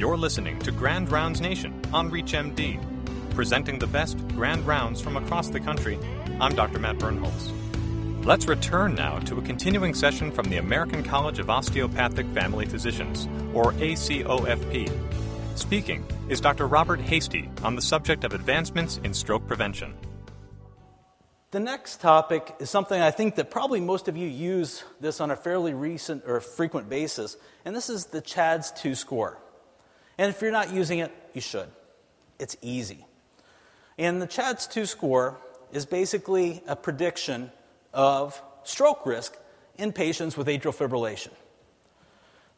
You're listening to Grand Rounds Nation on ReachMD. Presenting the best Grand Rounds from across the country, I'm Dr. Matt Birnholz. Let's return now to a continuing session from the American College of Osteopathic Family Physicians, or ACOFP. Speaking is Dr. Robert Hastie on the subject of advancements in stroke prevention. The next topic is something I think that probably most of you use this on a fairly recent or frequent basis, and this is the CHADS 2 score. And if you're not using it, you should. It's easy. And the CHADS 2 score is basically a prediction of stroke risk in patients with atrial fibrillation.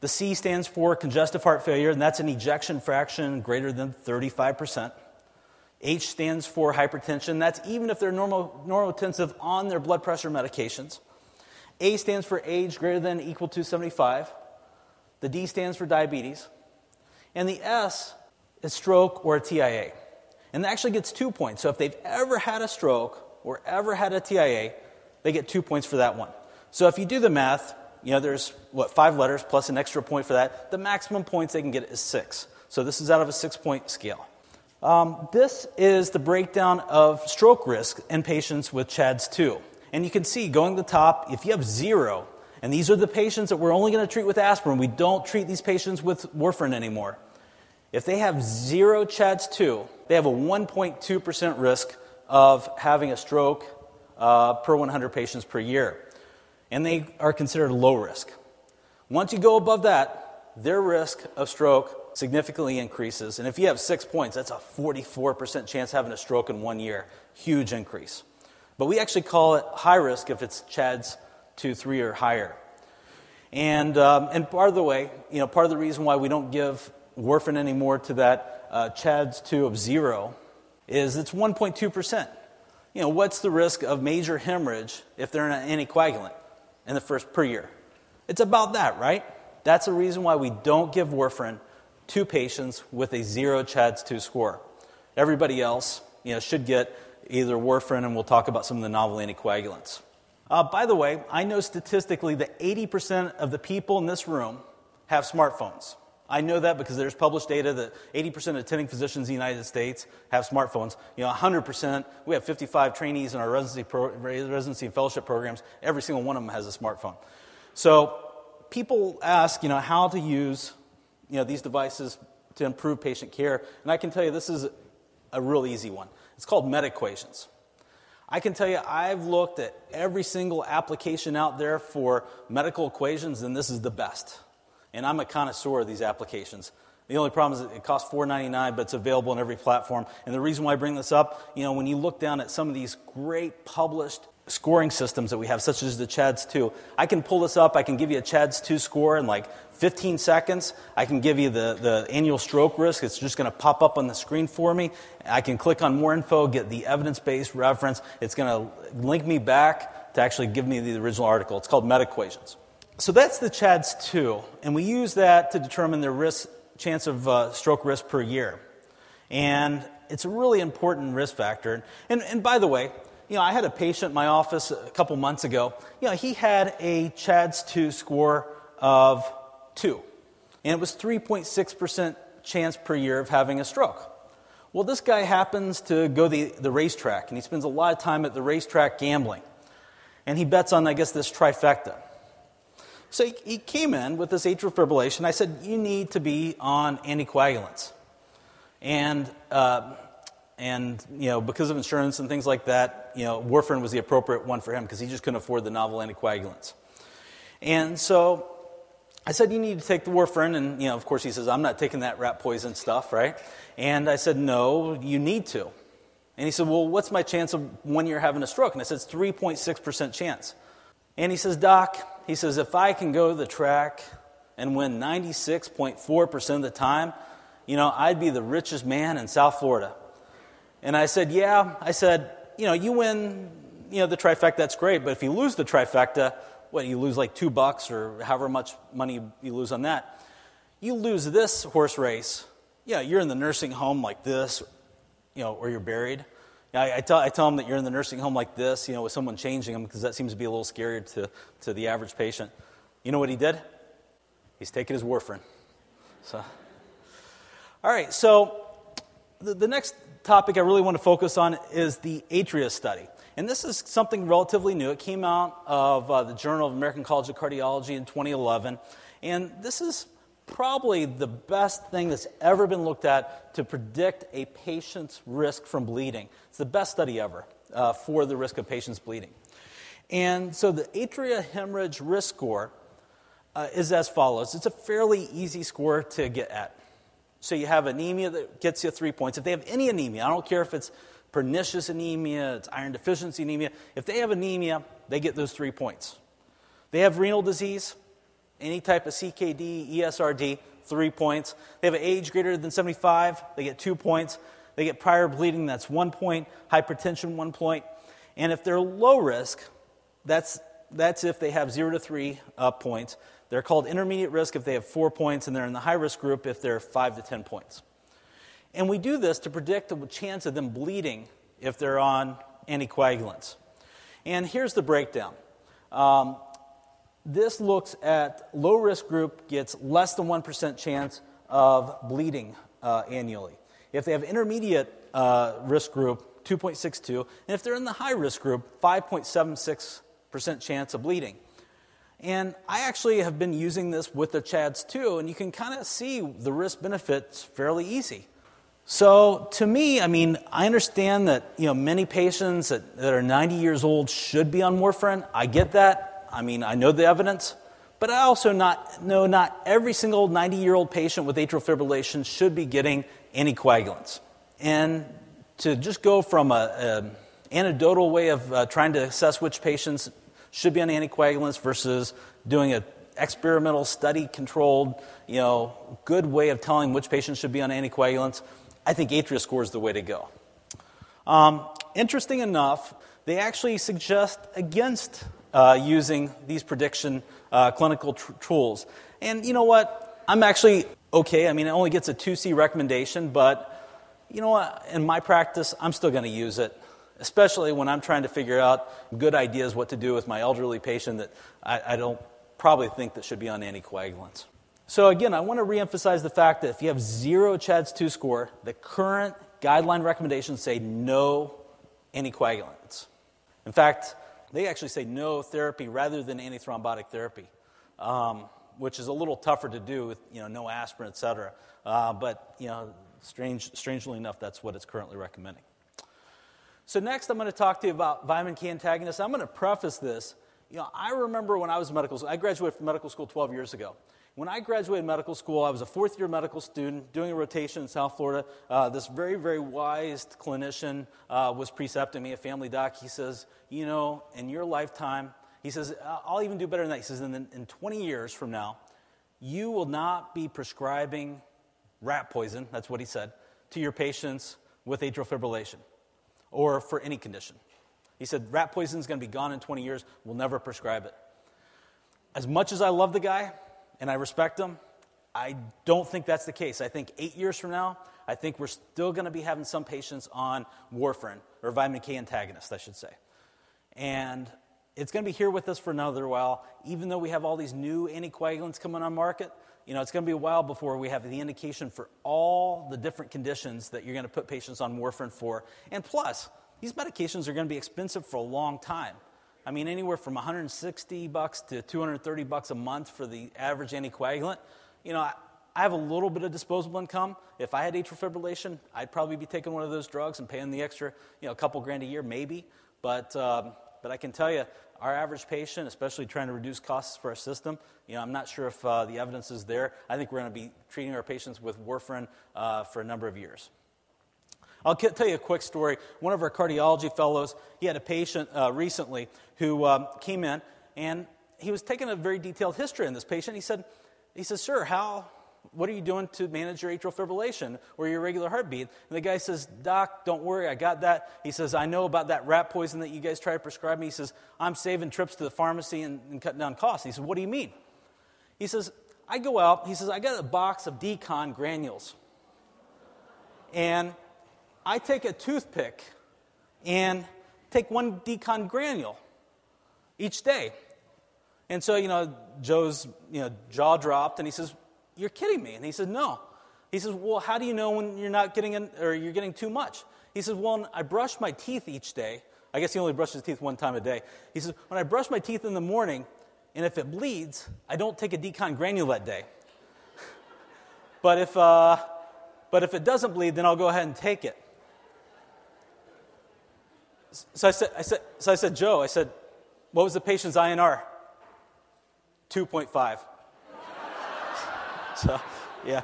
The C stands for congestive heart failure, and that's an ejection fraction greater than 35%. H stands for hypertension. That's even if they're normal, normotensive on their blood pressure medications. A stands for age greater than equal to 75. The D stands for diabetes. And the S is stroke or a TIA. And that actually gets two points. So if they've ever had a stroke or ever had a TIA, they get two points for that one. So if you do the math, you know, there's what, five letters plus an extra point for that. The maximum points they can get is six. So this is out of a six point scale. Um, this is the breakdown of stroke risk in patients with CHADS 2. And you can see going to the top, if you have zero, and these are the patients that we're only going to treat with aspirin, we don't treat these patients with warfarin anymore. If they have zero CHADS 2, they have a 1.2% risk of having a stroke uh, per 100 patients per year. And they are considered low risk. Once you go above that, their risk of stroke significantly increases. And if you have six points, that's a 44% chance of having a stroke in one year. Huge increase. But we actually call it high risk if it's CHADS 2, 3 or higher. And, um, and part of the way, you know, part of the reason why we don't give warfarin anymore to that uh, CHADS 2 of zero is it's 1.2%. You know, what's the risk of major hemorrhage if they're in an anticoagulant in the first per year? It's about that, right? That's the reason why we don't give warfarin to patients with a zero CHADS 2 score. Everybody else you know, should get either warfarin, and we'll talk about some of the novel anticoagulants. Uh, by the way, I know statistically that 80% of the people in this room have smartphones. I know that because there's published data that 80% of attending physicians in the United States have smartphones. You know, 100%, we have 55 trainees in our residency, pro, residency and fellowship programs. Every single one of them has a smartphone. So people ask, you know, how to use you know, these devices to improve patient care. And I can tell you this is a real easy one. It's called MedEquations. I can tell you I've looked at every single application out there for medical equations, and this is the best. And I'm a connoisseur of these applications. The only problem is it costs $4.99, but it's available on every platform. And the reason why I bring this up, you know, when you look down at some of these great published scoring systems that we have, such as the CHADS 2. I can pull this up, I can give you a CHADS 2 score in like 15 seconds. I can give you the, the annual stroke risk. It's just going to pop up on the screen for me. I can click on more info, get the evidence based reference. It's going to link me back to actually give me the original article. It's called MedEquations. So that's the CHADS 2, and we use that to determine the risk, chance of uh, stroke risk per year. And it's a really important risk factor. And, and by the way, you know, I had a patient in my office a couple months ago. You know, he had a CHADS 2 score of 2, and it was 3.6% chance per year of having a stroke. Well, this guy happens to go the, the racetrack, and he spends a lot of time at the racetrack gambling. And he bets on, I guess, this trifecta. So he, he came in with this atrial fibrillation. I said, You need to be on anticoagulants. And uh, and you know because of insurance and things like that, you know warfarin was the appropriate one for him because he just couldn't afford the novel anticoagulants. And so I said, "You need to take the warfarin," and you know, of course, he says, "I'm not taking that rat poison stuff, right?" And I said, "No, you need to." And he said, "Well, what's my chance of one year having a stroke?" And I said, "It's 3.6 percent chance." And he says, "Doc," he says, "if I can go to the track and win 96.4 percent of the time." You know, I'd be the richest man in South Florida. And I said, Yeah. I said, You know, you win, you know, the trifecta, that's great. But if you lose the trifecta, what, you lose like two bucks or however much money you lose on that. You lose this horse race, yeah, you're in the nursing home like this, you know, or you're buried. I, I, tell, I tell them that you're in the nursing home like this, you know, with someone changing them, because that seems to be a little scarier to, to the average patient. You know what he did? He's taking his warfarin. So, All right, so the, the next topic I really want to focus on is the Atria study. And this is something relatively new. It came out of uh, the Journal of American College of Cardiology in 2011. And this is probably the best thing that's ever been looked at to predict a patient's risk from bleeding. It's the best study ever uh, for the risk of patients bleeding. And so the atria hemorrhage risk score uh, is as follows it's a fairly easy score to get at. So you have anemia that gets you three points. If they have any anemia, I don't care if it's pernicious anemia, it's iron deficiency anemia, if they have anemia, they get those three points. They have renal disease, any type of CKD, ESRD, three points. They have an age greater than 75, they get two points. They get prior bleeding, that's one point. Hypertension, one point. And if they're low risk, that's, that's if they have zero to three uh, points. They're called intermediate risk if they have four points, and they're in the high risk group if they're five to 10 points. And we do this to predict the chance of them bleeding if they're on anticoagulants. And here's the breakdown. Um, this looks at low risk group gets less than 1% chance of bleeding uh, annually. If they have intermediate uh, risk group, 2.62, and if they're in the high risk group, 5.76% chance of bleeding. And I actually have been using this with the CHADS 2, and you can kind of see the risk benefits fairly easy. So to me, I mean, I understand that you know many patients that, that are 90 years old should be on warfarin. I get that. I mean, I know the evidence, but I also not, know not every single 90 year old patient with atrial fibrillation should be getting anticoagulants. And to just go from an anecdotal way of uh, trying to assess which patients should be on anticoagulants versus doing an experimental study controlled, you know, good way of telling which patients should be on anticoagulants, I think Atria score is the way to go. Um, interesting enough, they actually suggest against uh, using these prediction uh, clinical tr- tools. And you know what? I'm actually okay. I mean, it only gets a 2C recommendation, but you know what? In my practice, I'm still going to use it, especially when I'm trying to figure out good ideas what to do with my elderly patient that I, I don't probably think that should be on anticoagulants. So again, I want to reemphasize the fact that if you have zero CHADS 2 score, the current guideline recommendations say no anticoagulants. In fact, they actually say no therapy rather than antithrombotic therapy, um, which is a little tougher to do with you know, no aspirin, et cetera. Uh, but you know, strange, strangely enough, that's what it's currently recommending. So next, I'm going to talk to you about vitamin K antagonists. I'm going to preface this. You know, I remember when I was medical school, I graduated from medical school 12 years ago. When I graduated medical school, I was a fourth year medical student doing a rotation in South Florida. Uh, this very, very wise clinician uh, was precepting me, a family doc. He says, You know, in your lifetime, he says, I'll even do better than that. He says, In, in 20 years from now, you will not be prescribing rat poison, that's what he said, to your patients with atrial fibrillation or for any condition. He said, Rat poison is going to be gone in 20 years. We'll never prescribe it. As much as I love the guy, and I respect him, I don't think that's the case. I think eight years from now, I think we're still going to be having some patients on warfarin, or vitamin K antagonist, I should say. And it's going to be here with us for another while, even though we have all these new anticoagulants coming on market. You know, it's going to be a while before we have the indication for all the different conditions that you're going to put patients on warfarin for. And plus, these medications are going to be expensive for a long time. I mean, anywhere from 160 bucks to 230 bucks a month for the average anticoagulant. You know, I, have a little bit of disposable income. If I had atrial fibrillation, I'd probably be taking one of those drugs and paying the extra, you know, a couple grand a year, maybe. But, um, but I can tell you, our average patient, especially trying to reduce costs for our system, you know, I'm not sure if uh, the evidence is there. I think we're going to be treating our patients with warfarin uh, for a number of years. I'll tell you a quick story. One of our cardiology fellows, he had a patient uh, recently who um, came in and he was taking a very detailed history on this patient. He said, he says, Sir, how, what are you doing to manage your atrial fibrillation or your irregular heartbeat? And the guy says, Doc, don't worry, I got that. He says, I know about that rat poison that you guys try to prescribe me. He says, I'm saving trips to the pharmacy and, and cutting down costs. He says, What do you mean? He says, I go out, he says, I got a box of D-Con granules. And I take a toothpick and take one D-Con granule each day. And so, you know, Joe's, you know, jaw dropped and he says, You're kidding me. And he said, No. He says, Well, how do you know when you're not getting in, or you're getting too much? He says, Well, I brush my teeth each day. I guess he only brushes his teeth one time a day. He says, When I brush my teeth in the morning, and if it bleeds, I don't take a D-Con granule that day. but, if, uh, but if it doesn't bleed, then I'll go ahead and take it. So I said, I said, so I said Joe, I said, what was the patient's INR? 2.5. so, yeah.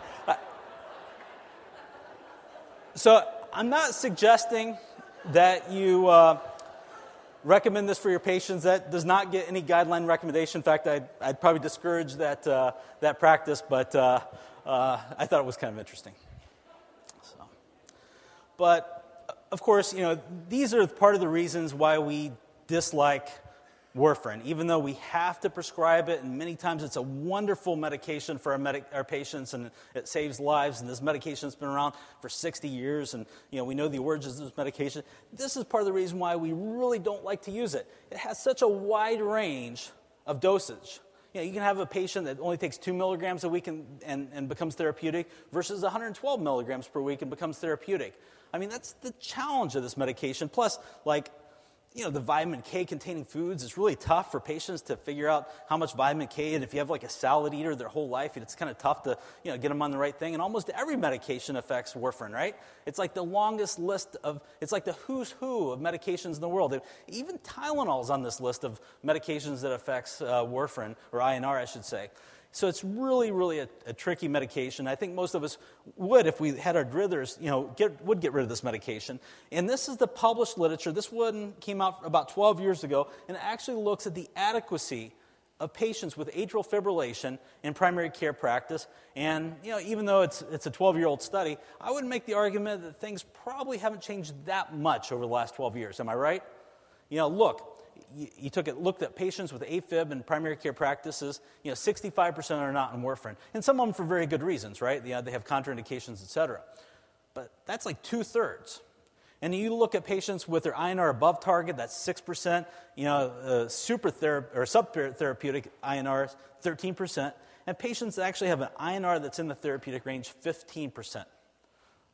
So I'm not suggesting that you uh, recommend this for your patients. That does not get any guideline recommendation. In fact, I'd, I'd probably discourage that, uh, that practice, but uh, uh I thought it was kind of interesting. So. But, of course, you know, these are part of the reasons why we dislike warfarin, even though we have to prescribe it, and many times it's a wonderful medication for our, medic- our patients and it saves lives. And this medication's been around for 60 years, and you know, we know the origins of this medication. This is part of the reason why we really don't like to use it. It has such a wide range of dosage. You, know, you can have a patient that only takes two milligrams a week and, and, and becomes therapeutic versus 112 milligrams per week and becomes therapeutic. I mean, that's the challenge of this medication. Plus, like you know, the vitamin K containing foods, it's really tough for patients to figure out how much vitamin K. And if you have like a salad eater their whole life, it's kind of tough to, you know, get them on the right thing. And almost every medication affects warfarin, right? It's like the longest list of, it's like the who's who of medications in the world. Even Tylenol is on this list of medications that affects uh, warfarin, or INR, I should say. So it's really, really a, a, tricky medication. I think most of us would, if we had our drithers, you know, get, would get rid of this medication. And this is the published literature. This one came out about 12 years ago, and it actually looks at the adequacy of patients with atrial fibrillation in primary care practice. And, you know, even though it's, it's a 12-year-old study, I would make the argument that things probably haven't changed that much over the last 12 years. Am I right? You know, look, you, took it, looked at patients with AFib and primary care practices, you know, 65% are not on warfarin. And some of them for very good reasons, right? You know, they have contraindications, et cetera. But that's like two thirds. And you look at patients with their INR above target, that's 6%. You know, uh, super thera- or subtherapeutic INR, 13%. And patients that actually have an INR that's in the therapeutic range, 15%.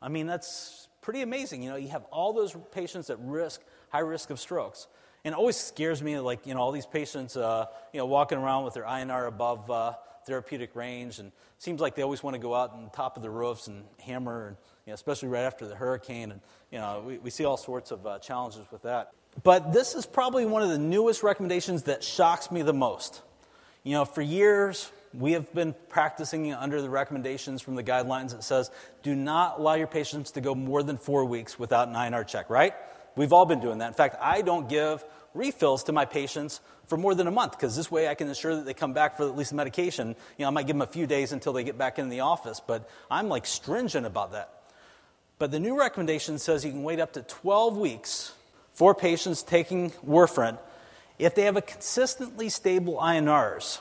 I mean, that's pretty amazing. You know, you have all those patients at risk, high risk of strokes. And it always scares me, like, you know, all these patients, uh, you know, walking around with their INR above uh, therapeutic range. And it seems like they always want to go out on top of the roofs and hammer, and, you know, especially right after the hurricane. And, you know, we, we see all sorts of uh, challenges with that. But this is probably one of the newest recommendations that shocks me the most. You know, for years, we have been practicing under the recommendations from the guidelines that says do not allow your patients to go more than four weeks without an INR check, right? We've all been doing that. In fact, I don't give refills to my patients for more than a month because this way I can ensure that they come back for at least the medication. You know, I might give them a few days until they get back in the office, but I'm like stringent about that. But the new recommendation says you can wait up to 12 weeks for patients taking warfarin if they have a consistently stable INRs.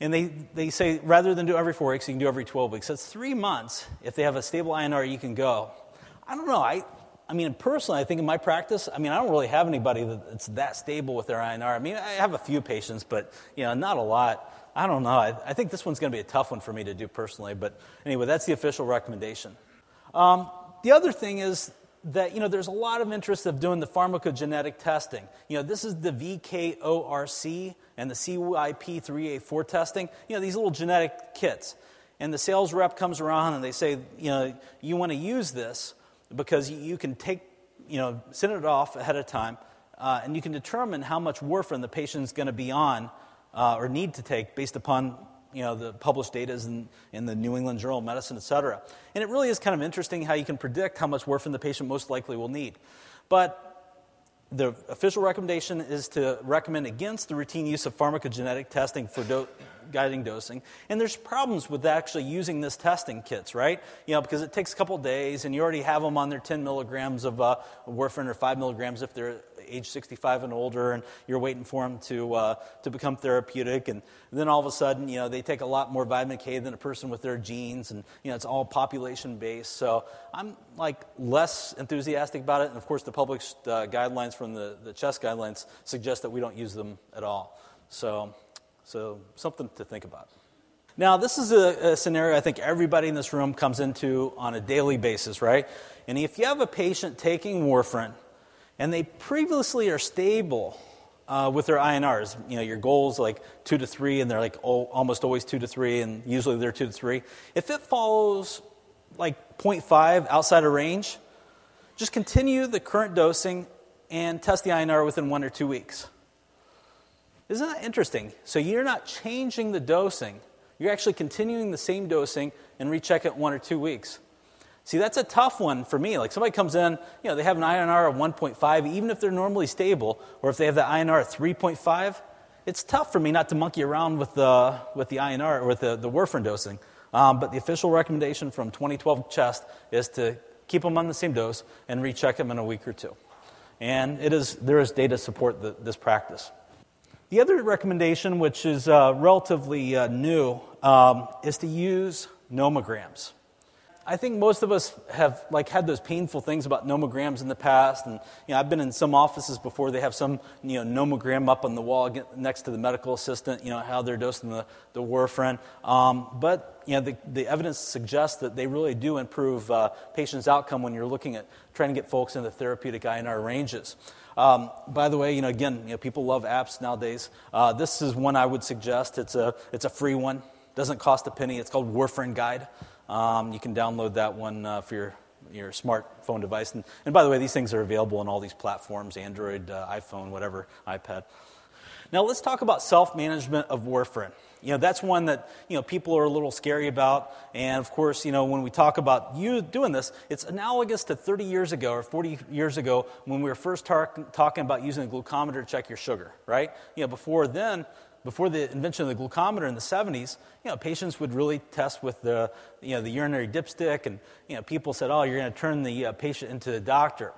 And they, they say rather than do every four weeks, you can do every 12 weeks. That's three months. If they have a stable INR, you can go. I don't know. I, I mean, personally, I think in my practice, I mean, I don't really have anybody that's that stable with their INR. I mean, I have a few patients, but, you know, not a lot. I don't know. I, I think this one's going to be a tough one for me to do personally. But anyway, that's the official recommendation. Um, the other thing is that, you know, there's a lot of interest of doing the pharmacogenetic testing. You know, this is the VKORC and the CYP3A4 testing. You know, these little genetic kits. And the sales rep comes around and they say, you know, you want to use this because you can take, you know, send it off ahead of time, uh, and you can determine how much warfarin the patient is going to be on uh, or need to take based upon you know, the published data in, in the New England Journal of Medicine, et cetera. And it really is kind of interesting how you can predict how much warfarin the patient most likely will need. But the official recommendation is to recommend against the routine use of pharmacogenetic testing for do- guiding dosing. And there's problems with actually using this testing kits, right? You know, because it takes a couple days and you already have them on their 10 milligrams of uh, warfarin or 5 milligrams if they're age 65 and older, and you're waiting for them to, uh, to become therapeutic. And then all of a sudden, you know, they take a lot more vitamin K than a person with their genes, and, you know, it's all population based. So I'm, like, less enthusiastic about it. And of course, the published uh, guidelines from the, the CHEST guidelines suggest that we don't use them at all. So so, something to think about. Now, this is a, a, scenario I think everybody in this room comes into on a daily basis, right? And if you have a patient taking warfarin and they previously are stable uh, with their INRs, you know, your goals like two to three, and they're like oh, almost always two to three, and usually they're two to three. If it follows like 0.5 outside of range, just continue the current dosing and test the INR within one or two weeks. Isn't that interesting? So you're not changing the dosing you're actually continuing the same dosing and recheck it one or two weeks. See, that's a tough one for me. Like somebody comes in, you know, they have an INR of 1.5, even if they're normally stable, or if they have the INR at 3.5, it's tough for me not to monkey around with the, with the INR or with the, the warfarin dosing. Um, but the official recommendation from 2012 CHEST is to keep them on the same dose and recheck them in a week or two. And it is, there is data to support the, this practice. The other recommendation, which is uh, relatively uh, new, um, is to use nomograms. I think most of us have like had those painful things about nomograms in the past, and you know, I've been in some offices before. They have some you know nomogram up on the wall next to the medical assistant. You know how they're dosing the the warfarin, um, but you know the, the evidence suggests that they really do improve uh, patients' outcome when you're looking at trying to get folks in the therapeutic INR ranges. Um, by the way, you know, again, you know, people love apps nowadays. Uh, this is one I would suggest. It's a, it's a free one. Doesn't cost a penny. It's called Warfarin Guide. Um, you can download that one uh, for your, your smartphone device. And, and by the way, these things are available on all these platforms Android, uh, iPhone, whatever, iPad. Now, let's talk about self management of warfarin. You know, that's one that, you know, people are a little scary about. And of course, you know, when we talk about you doing this, it's analogous to 30 years ago or 40 years ago when we were first tar- talking about using a glucometer to check your sugar, right? You know, before then, before the invention of the glucometer in the 70s, you know, patients would really test with the, you know, the urinary dipstick, and you know, people said, "Oh, you're going to turn the uh, patient into a doctor."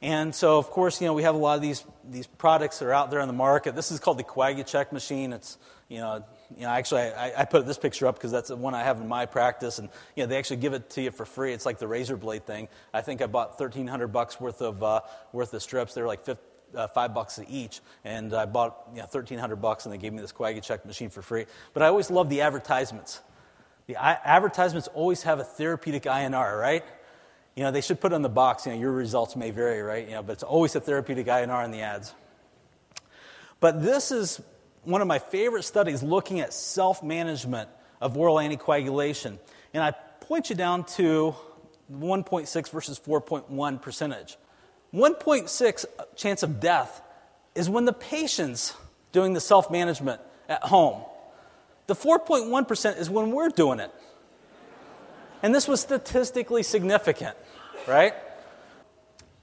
And so, of course, you know, we have a lot of these these products that are out there on the market. This is called the CoaguChek machine. It's you know, you know, actually, I, I put this picture up because that's the one I have in my practice, and you know, they actually give it to you for free. It's like the razor blade thing. I think I bought thirteen hundred bucks worth of uh, worth of strips. They're like 50, uh, five bucks each, and I bought you know, thirteen hundred bucks, and they gave me this CoaguChek machine for free. But I always love the advertisements. The I- advertisements always have a therapeutic INR, right? You know, they should put on the box. You know, your results may vary, right? You know, but it's always a therapeutic INR in the ads. But this is one of my favorite studies looking at self management of oral anticoagulation. And I point you down to 1.6 versus 4.1 percentage. 1.6 chance of death is when the patient's doing the self management at home. The 4.1% is when we're doing it. And this was statistically significant, right?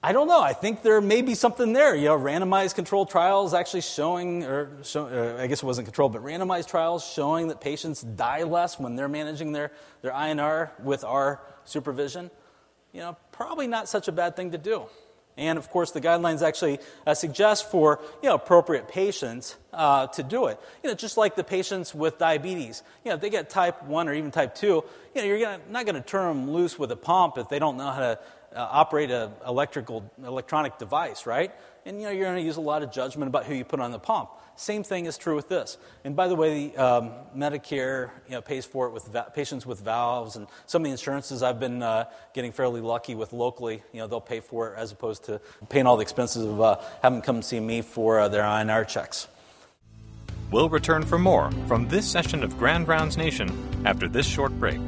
I don't know. I think there may be something there. You know, randomized controlled trials actually showing, or, show, or, I guess it wasn't controlled, but randomized trials showing that patients die less when they're managing their, their INR with our supervision. You know, probably not such a bad thing to do. And of course, the guidelines actually uh, suggest for you know, appropriate patients uh, to do it. You know, just like the patients with diabetes. You know, if they get type 1 or even type 2, you know, you're gonna, not going to turn them loose with a pump if they don't know how to uh, operate an electrical electronic device, right? And you know you're going to use a lot of judgment about who you put on the pump. Same thing is true with this. And by the way, um, Medicare you know, pays for it with va- patients with valves, and some of the insurances I've been uh, getting fairly lucky with locally. You know they'll pay for it as opposed to paying all the expenses of uh, having come see me for uh, their INR checks. We'll return for more from this session of Grand Rounds Nation after this short break.